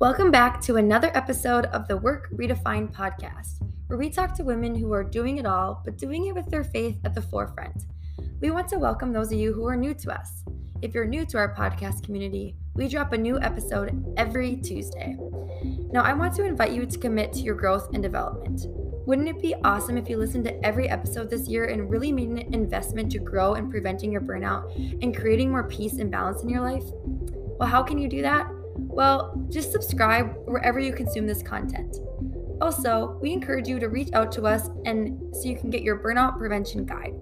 Welcome back to another episode of the Work Redefined podcast, where we talk to women who are doing it all, but doing it with their faith at the forefront. We want to welcome those of you who are new to us. If you're new to our podcast community, we drop a new episode every Tuesday. Now, I want to invite you to commit to your growth and development. Wouldn't it be awesome if you listened to every episode this year and really made an investment to grow and preventing your burnout and creating more peace and balance in your life? Well, how can you do that? Well, just subscribe wherever you consume this content. Also, we encourage you to reach out to us and so you can get your burnout prevention guide.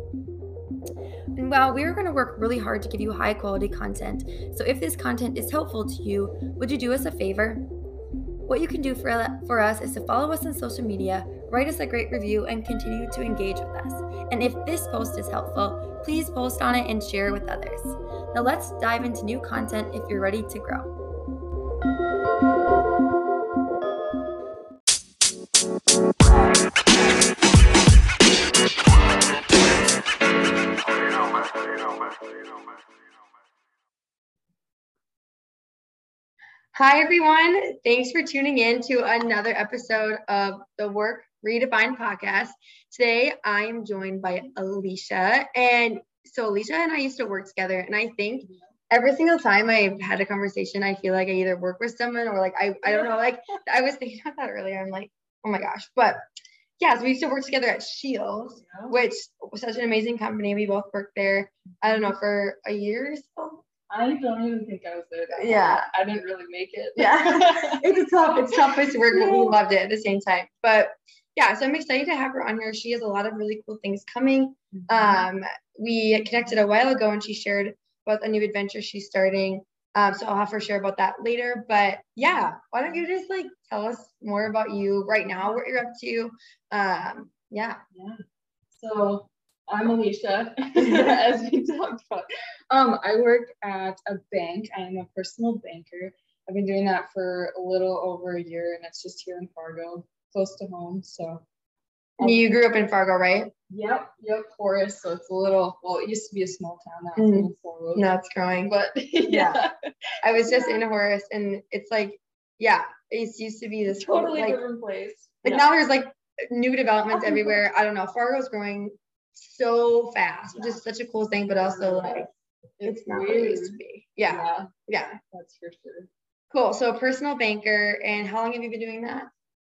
And while we are going to work really hard to give you high quality content, so if this content is helpful to you, would you do us a favor? What you can do for, for us is to follow us on social media, write us a great review, and continue to engage with us. And if this post is helpful, please post on it and share it with others. Now let's dive into new content if you're ready to grow. Hi, everyone. Thanks for tuning in to another episode of the Work Redefined podcast. Today, I am joined by Alicia. And so, Alicia and I used to work together. And I think every single time I've had a conversation, I feel like I either work with someone or like I, I don't know. Like, I was thinking about that earlier. I'm like, oh my gosh. But yeah, so we used to work together at Shields, which was such an amazing company. We both worked there, I don't know, for a year or so. I don't even think I was there. yeah. I didn't really make it. yeah. it's a tough, it's tough place to work, but we loved it at the same time. But yeah, so I'm excited to have her on here. She has a lot of really cool things coming. Mm-hmm. Um, we connected a while ago and she shared about a new adventure she's starting. Um, so I'll have her share about that later. But yeah, why don't you just like tell us more about you right now, what you're up to? Um, yeah. Yeah. So I'm Alicia, as we talked about. Um, I work at a bank. I am a personal banker. I've been doing that for a little over a year, and it's just here in Fargo, close to home. So. Um, you grew up in Fargo, right? Yep, yep, Horace. So it's a little. Well, it used to be a small town. Now it's mm. Horace. Now it's growing. But yeah, I was just in Horace, and it's like, yeah, it used to be this totally like, different place. Like yeah. now, there's like new developments everywhere. I don't know. Fargo's growing so fast, which is such a cool thing, but also like it's, it's not what it used to be. Yeah. yeah. Yeah. That's for sure. Cool. So personal banker, and how long have you been doing that?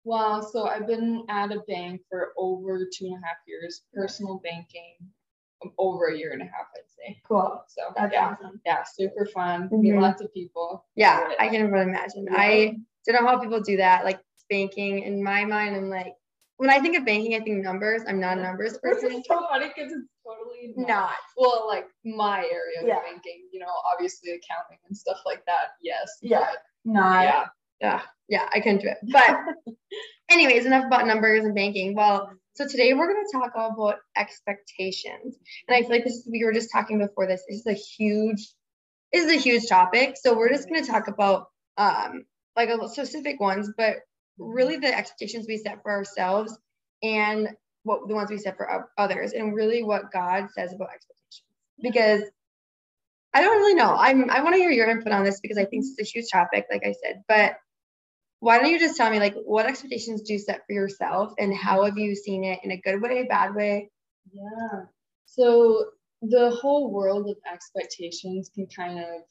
Well, so I've been at a bank for over two and a half years. Personal banking, um, over a year and a half, I'd say. Cool. So That's yeah, awesome. yeah, super fun. Mm-hmm. Meet lots of people. Yeah, I can really imagine. Yeah. I don't know how people do that, like banking. In my mind, I'm like, when I think of banking, I think numbers. I'm not a numbers person. It's so funny because it's totally not. not. Well, like my area yeah. of banking, you know, obviously accounting and stuff like that. Yes. Yeah. Not. Yeah. Yeah. Yeah. I couldn't do it. But, anyways, enough about numbers and banking. Well, so today we're going to talk about expectations, and I feel like this is, we were just talking before this. This is a huge, this is a huge topic. So we're just going to talk about um like a specific ones, but really the expectations we set for ourselves and what the ones we set for others and really what God says about expectations. Because I don't really know. I'm I want to hear your input on this because I think it's a huge topic, like I said. But why don't you just tell me like what expectations do you set for yourself and how have you seen it in a good way, bad way? Yeah. So the whole world of expectations can kind of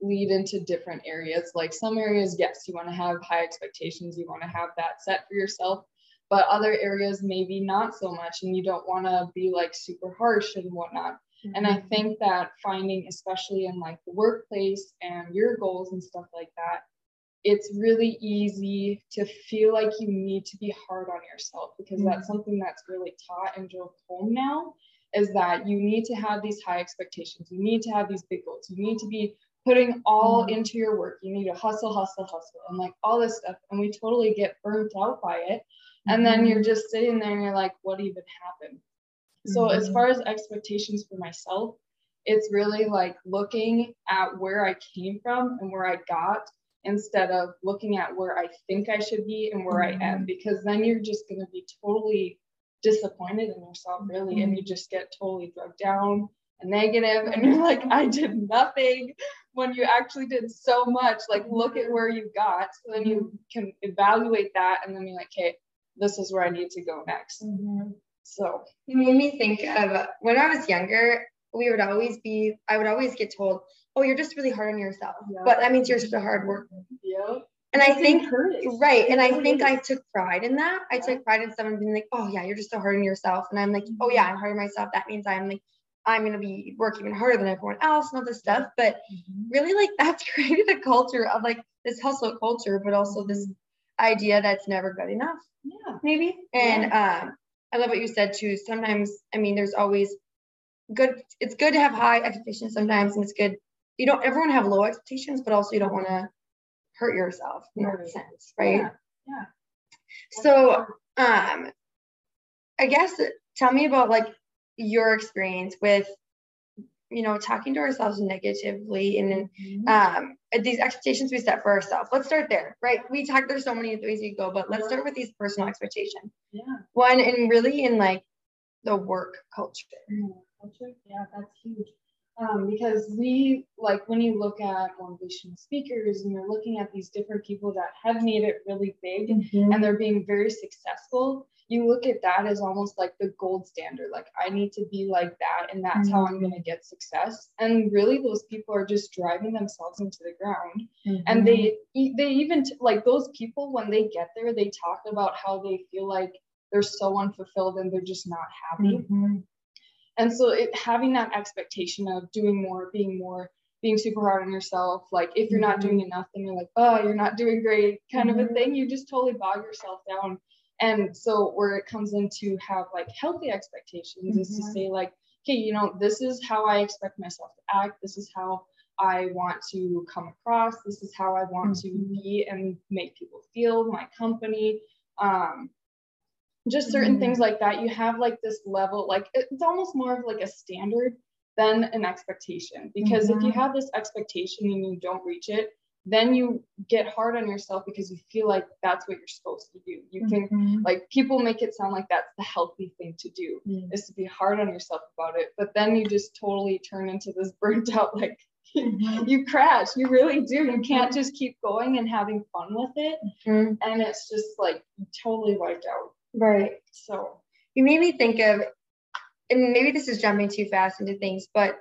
lead into different areas. Like some areas, yes, you want to have high expectations, you want to have that set for yourself, but other areas, maybe not so much, and you don't want to be like super harsh and whatnot. Mm-hmm. And I mm-hmm. think that finding, especially in like the workplace and your goals and stuff like that, it's really easy to feel like you need to be hard on yourself because mm-hmm. that's something that's really taught and drilled home now is that you need to have these high expectations. You need to have these big goals. You need to be putting all mm-hmm. into your work. You need to hustle, hustle, hustle, and like all this stuff. And we totally get burnt out by it. And mm-hmm. then you're just sitting there and you're like, what even happened? Mm-hmm. So, as mm-hmm. far as expectations for myself, it's really like looking at where I came from and where I got instead of looking at where I think I should be and where I am, mm-hmm. because then you're just going to be totally disappointed in yourself, really, and you mm-hmm. just get totally drugged down and negative, and you're like, I did nothing when you actually did so much. Like, look at where you got. So then you can evaluate that and then be like, okay, this is where I need to go next. Mm-hmm. So, You made me think of when I was younger, we would always be, I would always get told, oh, you're just really hard on yourself. Yeah. But that means you're such a hard worker. yeah. And I think, encouraged. right. And I think I took pride in that. I took pride in someone being like, oh, yeah, you're just so hard on yourself. And I'm like, oh, yeah, I'm hard on myself. That means I'm like, I'm going to be working even harder than everyone else and all this stuff. But Mhm. really, like, that's created a culture of like this hustle culture, but also this idea that's never good enough Yeah. maybe. And um, I love what you said too. Sometimes, I mean, there's always good. It's good to have high expectations sometimes, and it's good. You don't. Everyone have low expectations, but also you don't want to hurt yourself in that Right. sense, right? Yeah. yeah. So, um, I guess tell me about like your experience with, you know, talking to ourselves negatively and then Mhm. um these expectations we set for ourselves. Let's start there, right? We talk. There's so many ways you go, but let's start with these personal expectations. yeah. one and really in like the work culture Mm, culture, yeah, that's huge. Um, because we like when you look at motivational speakers and you're looking at these different people that have made it really big and they're being very successful, you look at that as almost like the gold standard. Like I need to be like that, and that's how I'm gonna mm-hmm. get success. And really, those people are just driving themselves into the ground. And they mm-hmm. e- they even like those people when they get there, they talk about how they feel like they're so unfulfilled and they're just not happy. Mm-hmm. And so it having that expectation of doing more, being more, being super hard on yourself, like if you're not mm-hmm. doing enough, then you're like, oh, you're not doing great, kind of a thing. You just totally bog yourself down. And so where it comes in to have like healthy expectations is to Mhm. say like, okay, you know, this is how I expect myself to act. This is how I want to come across. This is how I want to Mhm. be and make people feel my company. Um, just certain Mhm. things like that you have like this level like it's almost more of like a standard than an expectation because if you Mhm. have this expectation and you don't reach it then you get hard on yourself because you feel like that's what you're supposed to do. You think like people make it sound like that's the healthy thing to do is to be hard on yourself about it but then you just totally turn into this burnt out like Mhm. you crash you really do. You can't just keep going and having fun with it. Mhm. and it's just like you totally wiped out. Right. So. You made me think of and maybe this is jumping too fast into things but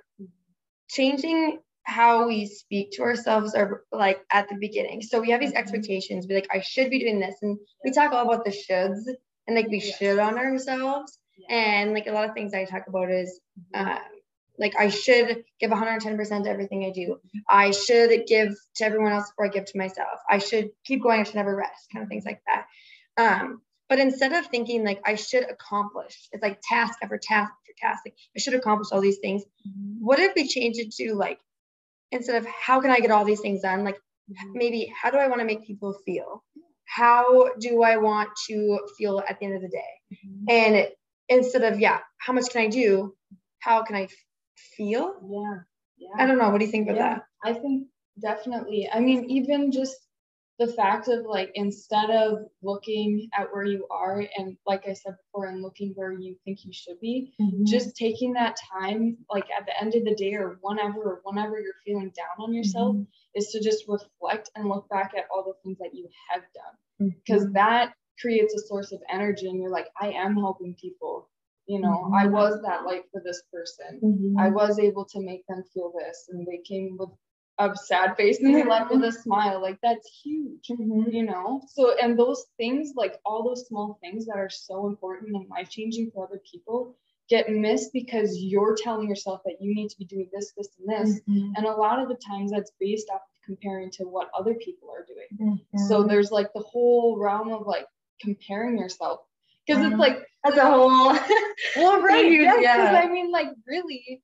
changing how we speak to ourselves are like at the beginning so we have these Mhm. expectations we like i should be doing this and we talk all about the shoulds and like we Yes. should on ourselves and like a lot of things i talk about is um, like I should give 110% to everything I do. I should give to everyone else before I give to myself. I should keep going. I should never rest, kind of things like that. Um, but instead of thinking like I should accomplish, it's like task after task after task. Like I should accomplish all these things. What if we change it to like instead of how can I get all these things done, like mm-hmm. maybe how do I want to make people feel? How do I want to feel at the end of the day? Mm-hmm. And instead of yeah, how much can I do? How can I f- feel? yeah yeah I don't know. What do you think about yeah, that? I think definitely. I mean, even just the fact of like instead of looking at where you are and like I said before, and looking where you think you should be, Mm-hmm. just taking that time, like at the end of the day or whenever or whenever you're feeling down on yourself, is to just reflect and look back at all the things that you have done. Because that creates a source of energy and you're like, I am helping people. You know, I Mhm. was that light for this person. Mhm. I was able to make them feel this, and they came with a sad face and they left with a smile. Like that's huge, Mhm. you know. So, and those things, like all those small things that are so important and life changing for other people, get missed because you're telling yourself that you need to be doing this, this, and this. Mhm. And a lot of the times, that's based off of comparing to what other people are doing. Mhm. So there's like the whole realm of like comparing yourself because it's like That's a whole. well, right. Yeah. Because yeah. I mean, like, really,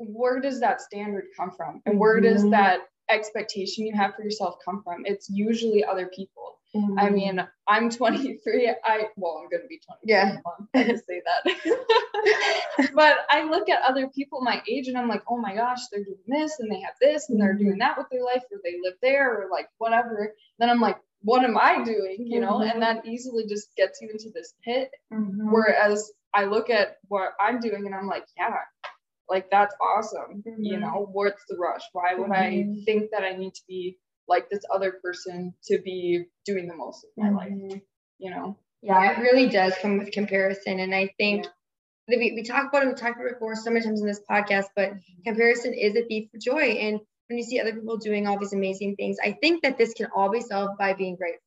where does that standard come from? And where does Mhm. that expectation you have for yourself come from? It's usually other people. I mean, I'm 23. I well, I'm gonna be 23. Yeah. in a month, I just say that. but I look at other people my age and I'm like, oh my gosh, they're doing this and they have this and they're doing that with their life or they live there or like whatever. Then I'm like, what am I doing? You know, Mhm. and that easily just gets you into this pit Mhm. Whereas I look at what I'm doing and I'm like, yeah, like that's awesome mm-hmm. you know what's the rush why would mm-hmm. i think that i need to be like this other person to be doing the most of my mm-hmm. life you know yeah it really does come with comparison and i think yeah. we, we talk about it we talked about it before so many times in this podcast but mm-hmm. comparison is a thief of joy and when you see other people doing all these amazing things i think that this can all be solved by being grateful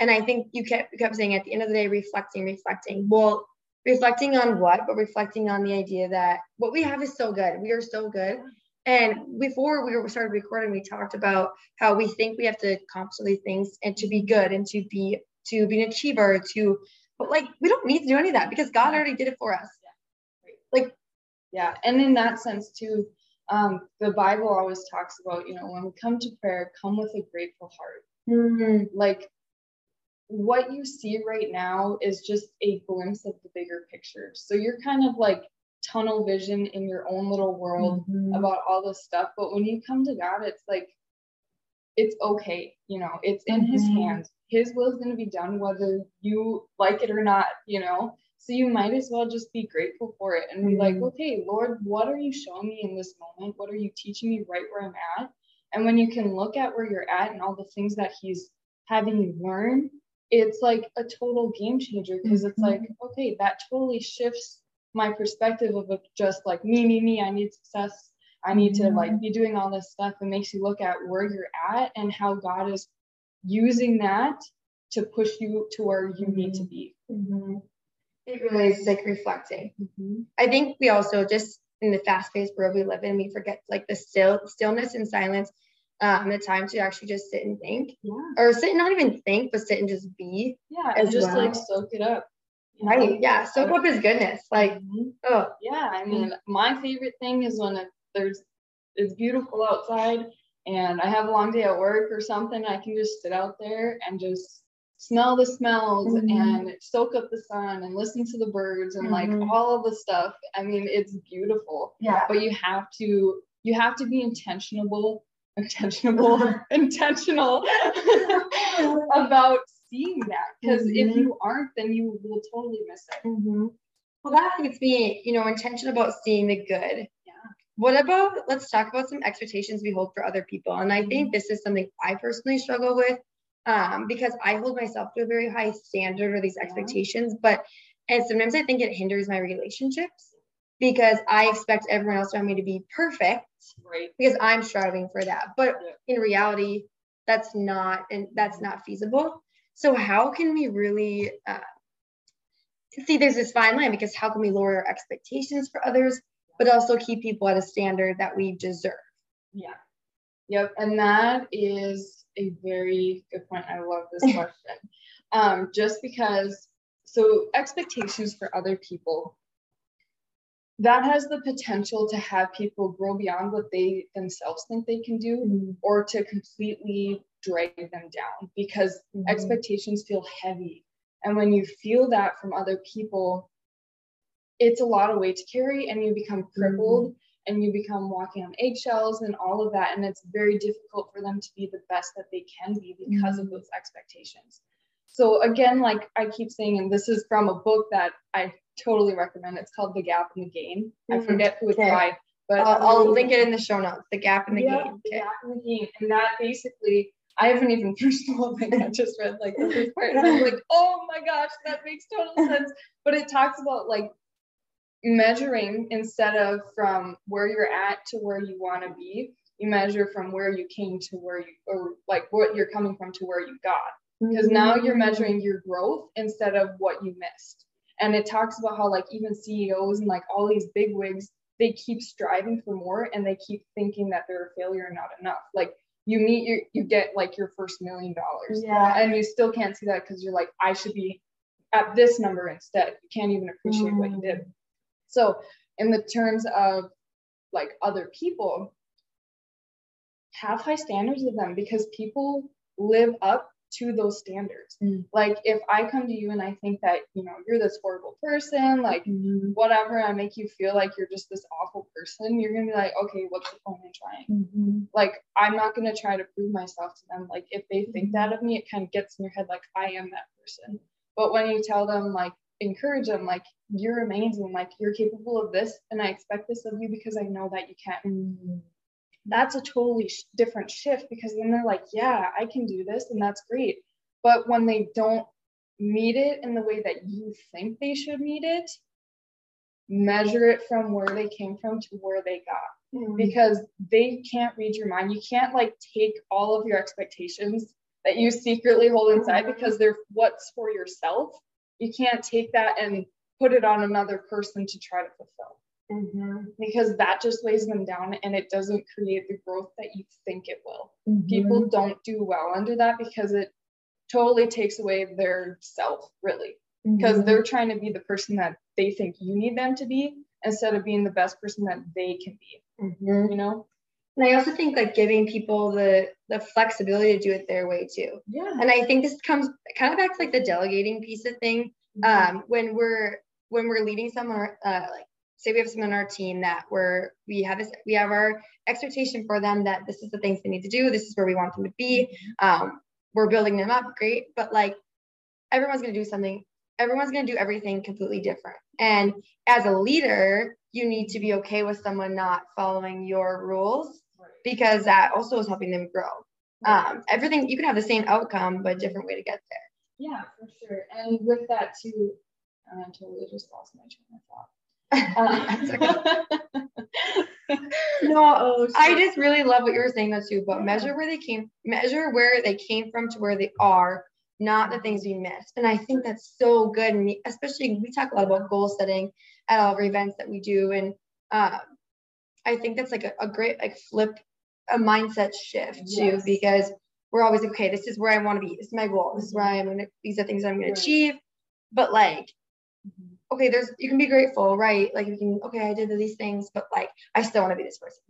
and I think you kept, you kept saying at the end of the day, reflecting, reflecting. Well, reflecting on what? But reflecting on the idea that what we have is so good. We are so good. And before we started recording, we talked about how we think we have to accomplish things and to be good and to be to be an achiever, to but like we don't need to do any of that because God already did it for us. Yeah. Like, yeah. And in that sense too, um, the Bible always talks about, you know, when we come to prayer, come with a grateful heart. Mm-hmm. Like what you see right now is just a glimpse of the bigger picture. So you're kind of like tunnel vision in your own little world mm-hmm. about all this stuff. But when you come to God, it's like, it's okay. You know, it's in mm-hmm. His hands. His will is going to be done whether you like it or not, you know? So you might as well just be grateful for it and be mm-hmm. like, okay, Lord, what are you showing me in this moment? What are you teaching me right where I'm at? And when you can look at where you're at and all the things that He's having you learn, it's like a total game changer because it's like mm-hmm. okay that totally shifts my perspective of just like me me me i need success i need to like mm-hmm. be doing all this stuff it makes you look at where you're at and how god is using that to push you to where you mm-hmm. need to be mm-hmm. it really is like reflecting mm-hmm. i think we also just in the fast-paced world we live in we forget like the still stillness and silence um, the time to actually just sit and think, yeah. or sit and not even think, but sit and just be. Yeah, and just well. like soak it up. Right. Yeah. Soak up his goodness. Like, mm-hmm. oh. Yeah. I mean, my favorite thing is when there's it's beautiful outside and I have a long day at work or something. I can just sit out there and just smell the smells mm-hmm. and soak up the sun and listen to the birds and mm-hmm. like all of the stuff. I mean, it's beautiful. Yeah. But you have to you have to be intentional intentional intentional about seeing that because mm-hmm. if you aren't then you will totally miss it mm-hmm. well that makes me you know intentional about seeing the good yeah what about let's talk about some expectations we hold for other people and i think mm-hmm. this is something i personally struggle with um, because i hold myself to a very high standard or these expectations but and sometimes i think it hinders my relationships because I expect everyone else around me to be perfect. Right. Because I'm striving for that. But yeah. in reality, that's not and that's not feasible. So how can we really uh, see there's this fine line because how can we lower our expectations for others, but also keep people at a standard that we deserve? Yeah. Yep. And that is a very good point. I love this question. um, just because so expectations for other people that has the potential to have people grow beyond what they themselves think they can do mm-hmm. or to completely drag them down because mm-hmm. expectations feel heavy and when you feel that from other people it's a lot of weight to carry and you become crippled mm-hmm. and you become walking on eggshells and all of that and it's very difficult for them to be the best that they can be because of mm-hmm. those expectations so again like i keep saying and this is from a book that i totally recommend. It's called The Gap in the Game. Mm-hmm. I forget who it's okay. by, but I'll, I'll, link it in the show notes. The Gap in the yeah, Gain. The Gap in the Gain, and that basically. I haven't even finished the whole thing. I just read like the first part, and I'm like, oh my gosh, that makes total sense. But it talks about like measuring instead of from where you're at to where you want to be. You measure from where you came to where you, or like what you're coming from to where you got. Because now you're mm-hmm. measuring your growth instead of what you missed. And it talks about how like even CEOs and like all these big wigs, they keep striving for more and they keep thinking that they're a failure and not enough. Like you meet your you get like your first million dollars. Yeah. And you still can't see that because you're like, I should be at this number instead. You can't even appreciate mm. what you did. Mm. So in the terms of like other people, have high standards of them because people live up to those standards. Mm. Like if I come to you and I think that, you know, you're this horrible person, like mm-hmm. whatever, I make you feel like you're just this awful person, you're gonna be like, okay, what's the point in trying? Mm-hmm. Like I'm not gonna try to prove myself to them. Like if they think mm-hmm. that of me, it kind of gets in your head like I am that person. But when you tell them like encourage them like you're amazing like you're capable of this and i expect this of you because i know that you can Mm-hmm. That's a totally sh- different shift because then they're like yeah i can do this and that's great but when they don't meet it in the way that you think they should meet it measure it from where they came from to where they got Mm-hmm. because they can't read your mind. You can't like take all of your expectations that you secretly hold inside Mhm. because they're what's for yourself. You can't take that and put it on another person to try to fulfill Mm-hmm. because that just weighs them down and it doesn't create the growth that you think it will. Mm-hmm. People don't do well under that because it totally takes away their self, really, because Mm-hmm. they're trying to be the person that they think you need them to be instead of being the best person that they can be, Mhm. you know? And I also think like giving people the the flexibility to do it their way too. Yeah. And I think this comes kind of back to like the delegating piece of thing. Um, when we're when we're leading someone, uh, like say we have someone on our team that we're we have this we have our expectation for them that this is the things they need to do. This is where we want them to be. Um, we're building them up, great. But like everyone's gonna do something. Everyone's gonna do everything completely different. And as a leader, you need to be okay with someone not following your rules because that also is helping them grow. Um, everything you can have the same outcome, but different way to get there. Yeah, for sure. And with that too, I totally just lost my train of thought. No, oh, I just really love what you were saying though too. But measure where they came, measure where they came from to where they are, not the things we missed. And I think that's so good. And especially we talk a lot about goal setting at all of our events that we do, and um, I think that's like a, a great like flip, a mindset shift too, Yes. because we're always okay. This is where I want to be. This is my goal. This is where I'm gonna. These are things I'm gonna Right. achieve. But like Mhm. Okay, there's you can be grateful, right? Like you can, okay, I did these things, but like I still want to be this person.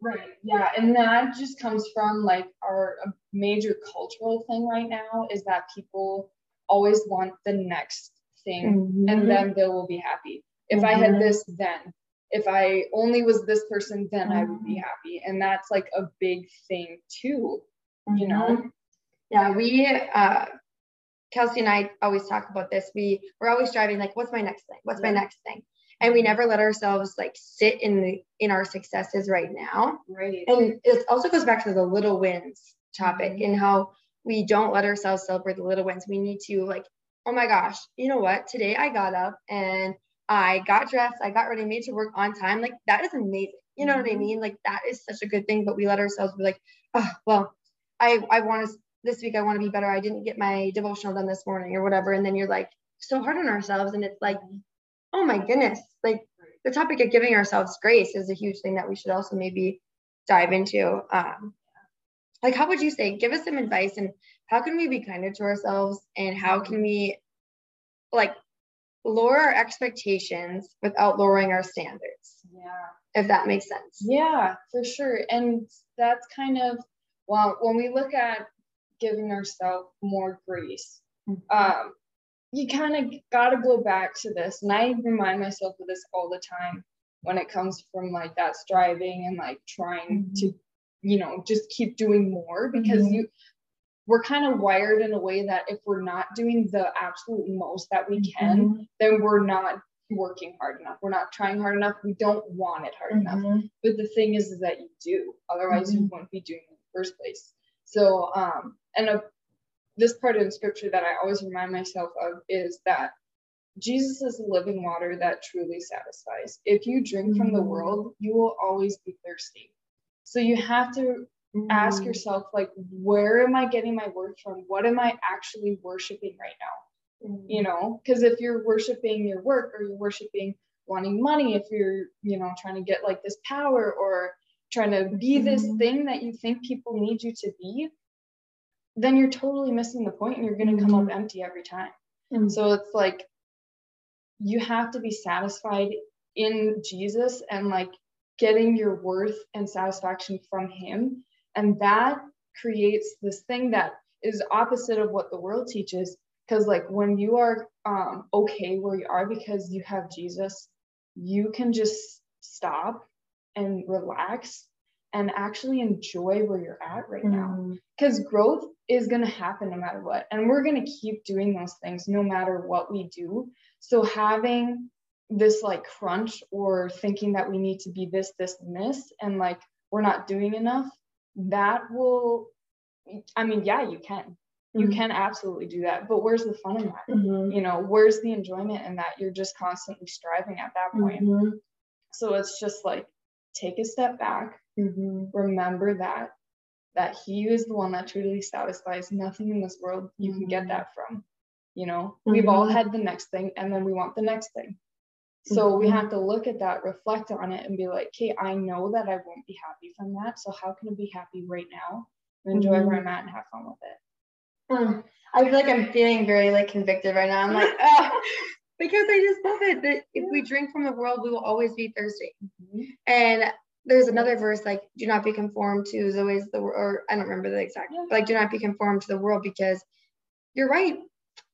Right. Yeah. And that just comes from like our a major cultural thing right now is that people always want the next thing Mm-hmm. and then they will be happy. If I had Mhm. this, then. If I only was this person, then I would be Mhm. happy. And that's like a big thing too, you know? Mhm. Yeah, we uh Kelsey and I always talk about this. We we're always striving like, what's my next thing? What's my next thing? And we never let ourselves like sit in the in our successes right now. Right. And it also goes back to the little wins topic Mhm. and how we don't let ourselves celebrate the little wins. We need to like, oh my gosh, you know what? Today I got up and I got dressed, I got ready, made to work on time. Like that is amazing. You know what I Mhm. mean? Like that is such a good thing. But we let ourselves be like, oh well, I I want to this week I want to be better. I didn't get my devotional done this morning or whatever. And then you're like so hard on ourselves. And it's like, oh my goodness. Like the topic of giving ourselves grace is a huge thing that we should also maybe dive into. Um, like, how would you say, give us some advice and how can we be kinder to ourselves and how can we like lower our expectations without lowering our standards, yeah. if that makes sense? Yeah, for sure. And that's kind of well, when we look at giving ourselves more grace, Mhm. um, you kind of got to go back to this. And I remind myself of this all the time when it comes from like that striving and like trying to, you know, just keep doing more because Mhm. you we're kind of wired in a way that if we're not doing the absolute most that we can, then we're not working hard enough. We're not trying hard enough. We don't want it hard enough. Mhm. But the thing is, is that you do. Otherwise, you wouldn't be doing it in the first place. So, um, and a, this part of the scripture that I always remind myself of is that Jesus is the living water that truly satisfies. If you drink from the Mhm. world, you will always be thirsty. So you have to ask Mhm. yourself, like, where am I getting my worth from? What am I actually worshiping right now? Mhm. you know because if you're worshiping your work or you're worshiping wanting money if you're you know trying to get like this power or trying to be this thing that you think people need you to be then you're totally missing the point and you're going to come up empty every time. Mhm. so it's like you have to be satisfied in jesus and like getting your worth and satisfaction from him. And that creates this thing that is opposite of what the world teaches. Because like when you are um, okay where you are because you have jesus you can just stop and relax and actually enjoy where you're at right now Mm-hmm. because growth is going to happen no matter what and we're going to keep doing those things no matter what we do so having this like crunch or thinking that we need to be this this and this and like we're not doing enough that will i mean yeah you can you Mhm. can absolutely do that but where's the fun in that Mhm. you know where's the enjoyment in that you're just constantly striving at that point Mhm. so it's just like take a step back Mhm. remember that that he is the one that truly satisfies nothing in this world you can get Mhm. that from you know we've all Mhm. had the next thing and then we want the next thing so we Mhm. have to look at that reflect on it and be like okay i know that i won't be happy from that so how can i be happy right now and enjoy where i'm at and have fun with it Mm. I feel like I'm feeling very like convicted right now. I'm like, ah, because I just love it that if we drink from the world, we will always be thirsty. And there's another verse like, "Do not be conformed to the ways of the world," or I don't remember the exact, but like, "Do not be conformed to the world," because you're right.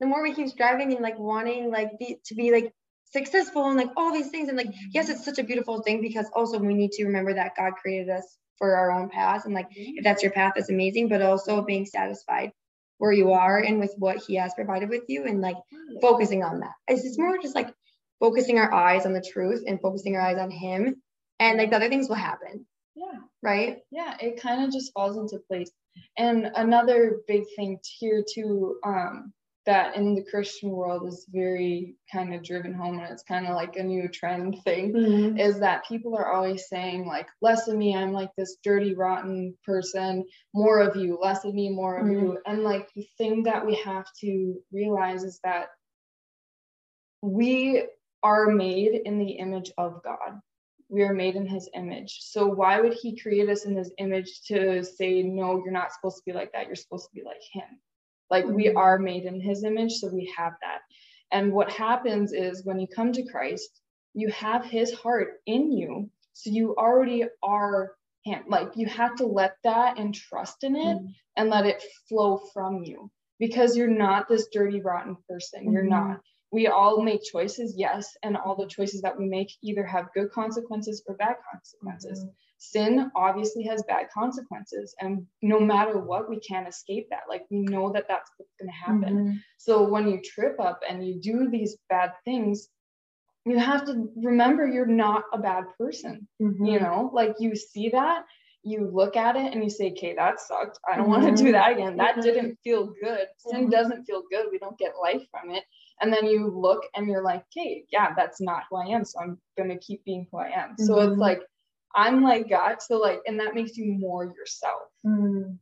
The more we keep striving and like wanting like be, to be like successful and like all these things, and like yes, it's such a beautiful thing because also we need to remember that God created us for our own path, and like mm-hmm. if that's your path, that's amazing. But also being satisfied where you are and with what He has provided with you, and like mm. focusing on that. It's just more just like focusing our eyes on the truth and focusing our eyes on Him, and like the other things will happen, yeah. Right? yeah it kind of just falls into place. And another big thing here too um that in the christian world is very kind of driven home and it's kind of like a new trend thing is that people are always saying like less of me i'm like this dirty rotten person. More of you. Less of me more of you. And like the thing that we have to realize is that we are made in the image of god we are made in his image. So why would he create us in his image to say no you're not supposed to be like that. You're supposed to be like him. Like we Mhm. are made in his image so we have that. And what happens is when you come to christ you have his heart in you. So you already are him. Like you have to let that and trust in it and let it flow from you. Because you're not this dirty rotten person. You're Mhm. not we all make choices yes and all the choices that we make either have good consequences or bad consequences. Sin obviously has bad consequences and no matter what we can't escape that. Like we know that that's what's going to happen. Mhm. so when you trip up and you do these bad things you have to remember you're not a bad person Mhm. you know? Like you see that you look at it and you say okay that sucked i don't want to do that again that Mhm. didn't feel good sin Mhm. doesn't feel good we don't get life from it and then you look and you're like okay yeah that's not who i am so i'm gonna keep being who i am so Mhm. it's like i'm like god so like and that makes you more yourself Mm.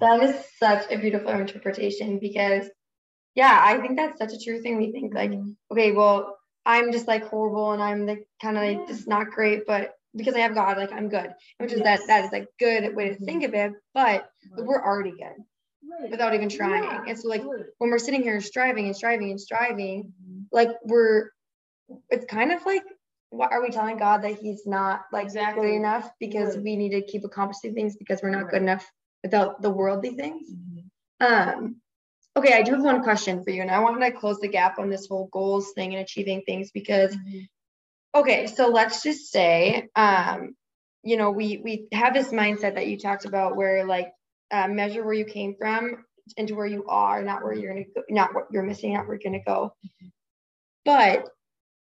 That is such a beautiful interpretation because, yeah, I think that's such a true thing. We think like, okay, well, I'm just like horrible and I'm like kind of like just not great, but because I have God, like I'm good, which is Yes. that that is a good way to think of it. But we're already good Right. without even trying. Yeah, And so like right. when we're sitting here striving and striving and striving, Mhm. like we're, it's kind of like, what are we telling God that He's not like Exactly. good enough because Right. we need to keep accomplishing things because we're not Right. good enough without the worldly things? Mhm. Um, okay, I do have one question for you, and I wanted to close the gap on this whole goals thing and achieving things because, Mhm. Okay, so let's just say, um, you know, we we have this mindset that you talked about where like uh, measure where you came from into where you are, not where you're gonna go, not what you're missing, not where you're gonna go. But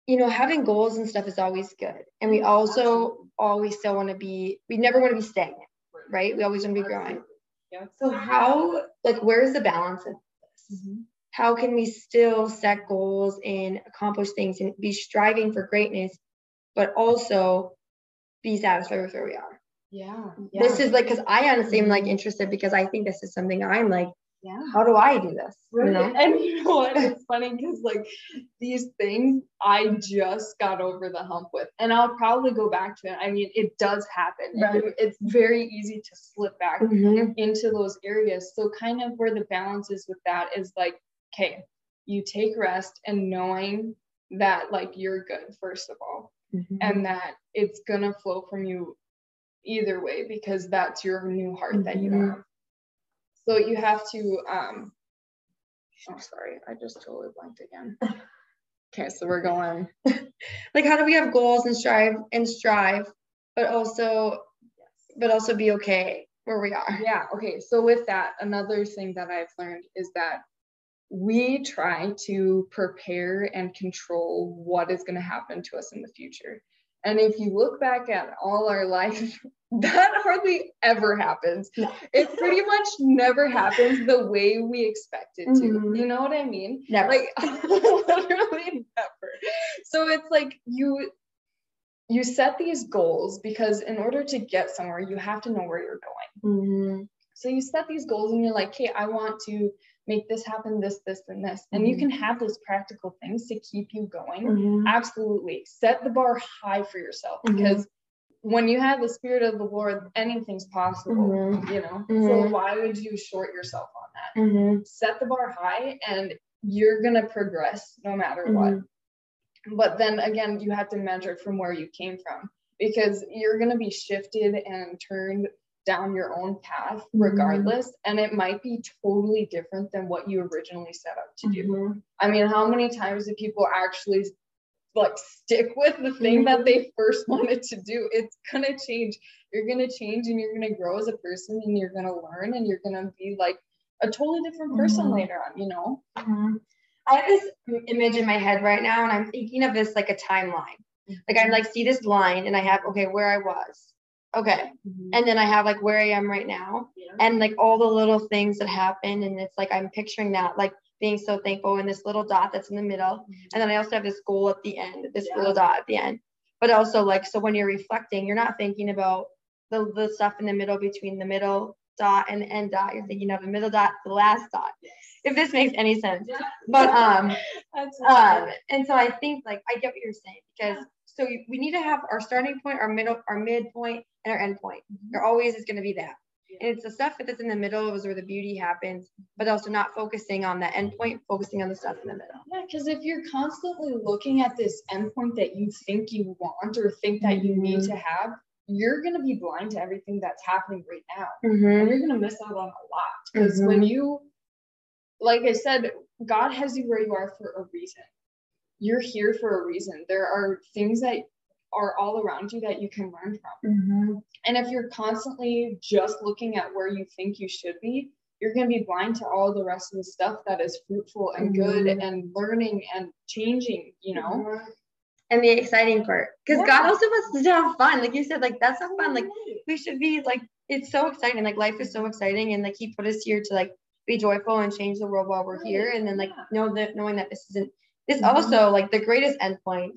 you know, having goals and stuff is always good, and we also Absolutely. always still want to be. We never want to be stagnant, right? We always want to be growing. Yeah. So how, like, where's the balance in this? Mhm. How can we still set goals and accomplish things and be striving for greatness, but also be satisfied with where we are? Yeah. This is like, because I honestly am like Mhm. interested because I think this is something I'm like, yeah. how do I do this? You know? And you know what? It's funny because like these things I just got over the hump with. And I'll probably go back to it. I mean, it does happen. Right. it- It's very easy to slip back Mhm. into those areas. So kind of where the balance is with that is like, okay, you take rest and knowing that like you're good, first of all, Mhm. and that it's gonna flow from you either way because that's your new heart that you Mhm. have. So you have to um oh sorry, I just totally blanked again. Okay, so we're going like, how do we have goals and strive and strive, but also but also be okay where we are. Yeah. Okay. So with that, another thing that I've learned is that we try to prepare and control what is going to happen to us in the future. And if you look back at all our life, that hardly ever happens. No. It pretty much never happens the way we expect it to. Mhm. You know what I mean? Never. Like literally never. So it's like you you set these goals because in order to get somewhere, you have to know where you're going. Mhm. So you set these goals and you're like, okay, I want to make this happen, this, this, and this. And you Mhm. can have those practical things to keep you going. Mhm. Absolutely. Set the bar high for yourself Mhm. because when you have the spirit of the Lord, anything's possible, Mhm. you know? So why would you short yourself on that? Set the bar high and you're going to progress no matter what. But then again, you have to measure from where you came from because you're going to be shifted and turned down your own path Mhm. regardless. And it might be totally different than what you originally set out to do. Mhm. I mean, how many times do people actually like stick with the thing Mm-hmm. that they first wanted to do? It's gonna change. You're gonna change and you're gonna grow as a person and you're gonna learn and you're gonna be like a totally different person Mhm. later on, you know? Mhm. I have this image in my head right now, and I'm thinking of this like a timeline. Like I like see this line, and I have okay where I was, okay, Mhm. and then I have like where I am right now, Yeah. and like all the little things that happen, and it's like I'm picturing that like being so thankful in this little dot that's in the middle, and then I also have this goal at the end, this Yeah. little dot at the end. But also like so when you're reflecting, you're not thinking about the the stuff in the middle between the middle dot and the end dot. You're thinking of the middle dot, the last dot. If this makes any sense. Yeah. But um um, and so I think like I get what you're saying because so we need to have our starting point, our middle, our midpoint, and our end point. There always is going to be that. And it's the stuff that's in the middle is where the beauty happens, but also not focusing on the end point, focusing on the stuff in the middle. Yeah, because if you're constantly looking at this endpoint that you think you want or think that you need Mhm. to have, you're gonna be blind to everything that's happening right now. and Mm-hmm. you're gonna miss out on a lot because when you like i said god has you where you are for a reason you're here for a reason there are things that are all around you that you can learn from Mm-hmm. and if you're constantly just looking at where you think you should be you're going to be blind to all the rest of the stuff that is fruitful and good Mhm. and learning and changing you know And the exciting part, because Yeah. God also wants us to have fun. Like you said, like that's so fun. Like we should be like it's so exciting. Like life is so exciting, and like He put us here to like be joyful and change the world while we're here. And then like know that knowing that this isn't this Mhm. also like the greatest endpoint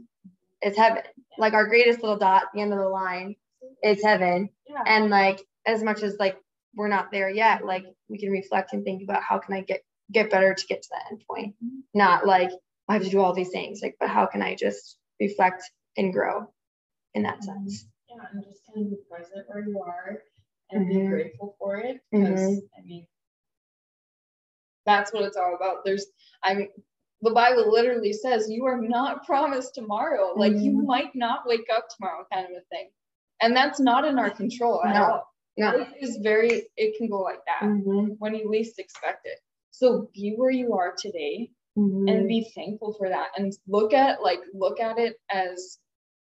is heaven. Like our greatest little dot at the end of the line is heaven. yeah And like as much as like we're not there yet, like we can reflect and think about how can I get get better to get to that end point. Mhm. Not like I have to do all these things. Like, but how can I just reflect and grow in that sense? yeah and just kind of be present where you are and be Mhm. grateful for it because Mhm. i mean that's what it's all about there's i mean the bible literally says you are not promised tomorrow like you Mhm. might not wake up tomorrow kind of a thing and that's not in our control at No. all Yeah. Life is very it can go like that Mhm. when you least expect it so be where you are today Mhm. and be thankful for that and look at like look at it as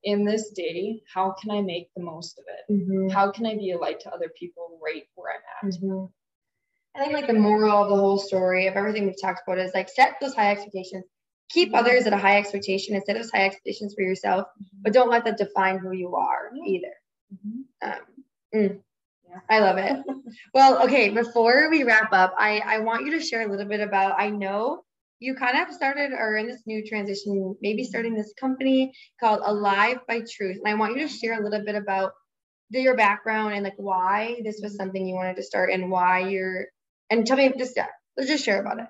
in this day how can i make the most of it Mhm. how can i be a light to other people right where i'm at Mhm. I think like the moral of the whole story of everything we've talked about is like set those high expectations. Keep others at a high expectation and set those high expectations for yourself, but don't let that define who you are either. Mhm. Um, mm. Yeah. I love it. Well, okay, before we wrap up, I, I want you to share a little bit about I know you kind of started or in this new transition, maybe starting this company called Alive by Truth. And I want you to share a little bit about the, your background and like why this was something you wanted to start and why you're and tell me just yeah, let's just share about it.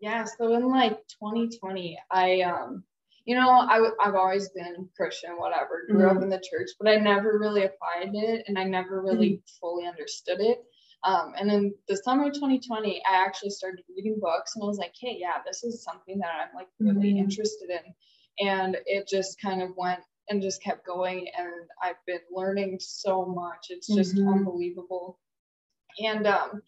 yeah so in like 2020 i um you know I've always been christian whatever grew up in the church but i never really applied it and i never really fully understood it um, and in the summer of 2020 i actually started reading books and i was like hey yeah this is something that i'm like really Mhm. interested in and it just kind of went and just kept going and i've been learning so much it's just Mhm. unbelievable and um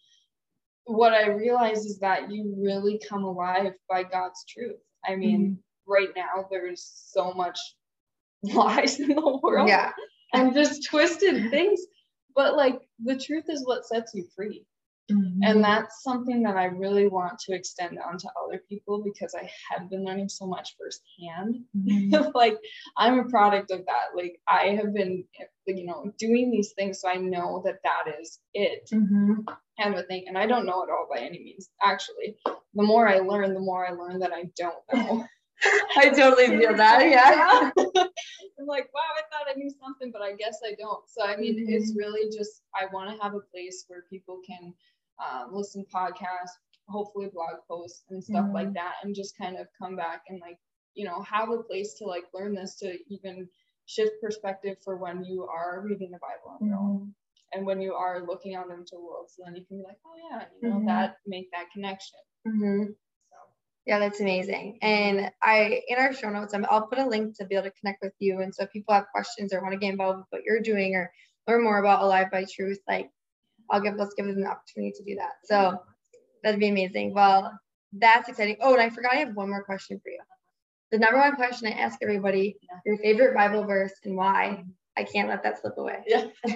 what I realize is that you really come alive by God's truth. I mean, right now there's so much lies in the world Yeah. and just twisted things. but like the truth is what sets you free. Mm-hmm. And that's something that I really want to extend on to other people because I have been learning so much firsthand. Mhm. like I'm a product of that. Like I have been, you know, doing these things, so I know that that is it Mhm. Kind of a thing. And I don't know it all by any means. Actually, the more I learn, the more I learn that I don't know. I totally feel that. Yeah. I'm like, wow, I thought I knew something, but I guess I don't. So I mean, it's really just I want to have a place where people can um, listen podcasts, hopefully blog posts and stuff like that, and just kind of come back and like you know have a place to like learn this to even shift perspective for when you are reading the Bible on your own Mhm. And when you are looking out into the world. So then you can be like, oh yeah, you know Mhm. that make that connection. Mhm. So Yeah, that's amazing. And I, in our show notes, I'm, I'll put a link to be able to connect with you. And so if people have questions or want to get involved with what you're doing or learn more about Alive by Truth, like I'll give, let's give them the opportunity to do that. So that'd be amazing. Well, that's exciting. Oh, and I forgot I have one more question for you. The number one question I ask everybody, Yeah. your favorite Bible verse and why. I can't let that slip away. Yeah.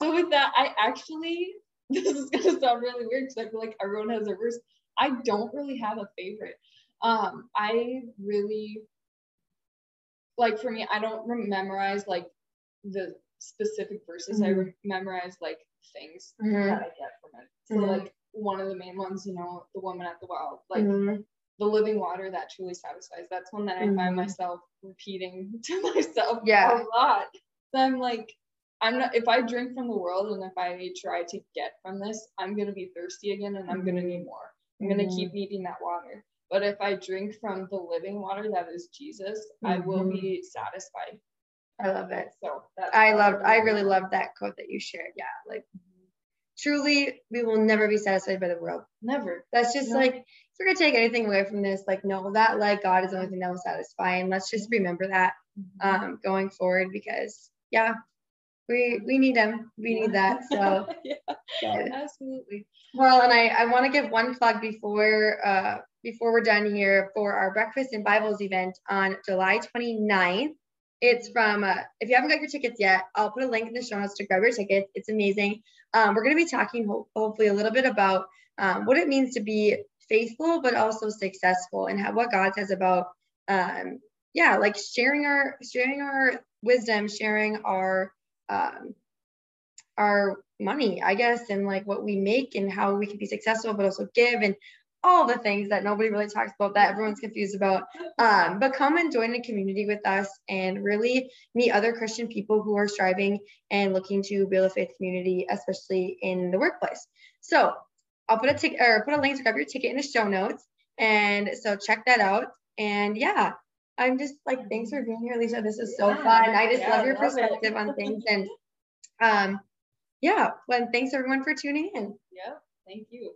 so with that, I actually this is gonna sound really weird because I feel like everyone has their verse. I don't really have a favorite. Um, I really like for me, I don't memorize like the specific verses. I Mhm. re- memorize like things Mhm. that I get from it. So Mhm. like one of the main ones, you know, the woman at the well, like Mhm. The living water that truly satisfies. That's one that I find mm-hmm. myself repeating to myself Yeah. a lot. So I'm like, I'm not if I drink from the world and if I try to get from this, I'm gonna be thirsty again and I'm gonna mm-hmm. need more. I'm gonna keep mm-hmm. needing that water. But if I drink from the living water that is Jesus, I will be satisfied. I love it. So that's I loved, I really- really loved that quote that you shared. Yeah. Like truly, we will never be satisfied by the world. never. That's just No. like, we're gonna take anything away from this, like, no, that like God is the only thing that will satisfy. And let's just remember that um going forward because yeah, we we need him. We need that. So yeah, good. absolutely. Well, and I, I want to give one plug before uh before we're done here for our breakfast and Bibles event on July 29th. It's from uh, if you haven't got your tickets yet, I'll put a link in the show notes to grab your tickets. It's amazing. Um, we're going to be talking ho- hopefully a little bit about um, what it means to be faithful but also successful and what God says about um, yeah, like sharing our sharing our wisdom, sharing our um, our money, I guess, and like what we make and how we can be successful, but also give and all the things that nobody really talks about that everyone's confused about. Um, but come and join a community with us and really meet other Christian people who are striving and looking to build a faith community, especially in the workplace. So I'll put a ticket or put a link to grab your ticket in the show notes. And so check that out. And yeah, I'm just like, thanks for being here, Lisa. This is so yeah, fun. I just yeah, love your love perspective on things. And um, yeah, well, thanks everyone for tuning in. Yeah, thank you.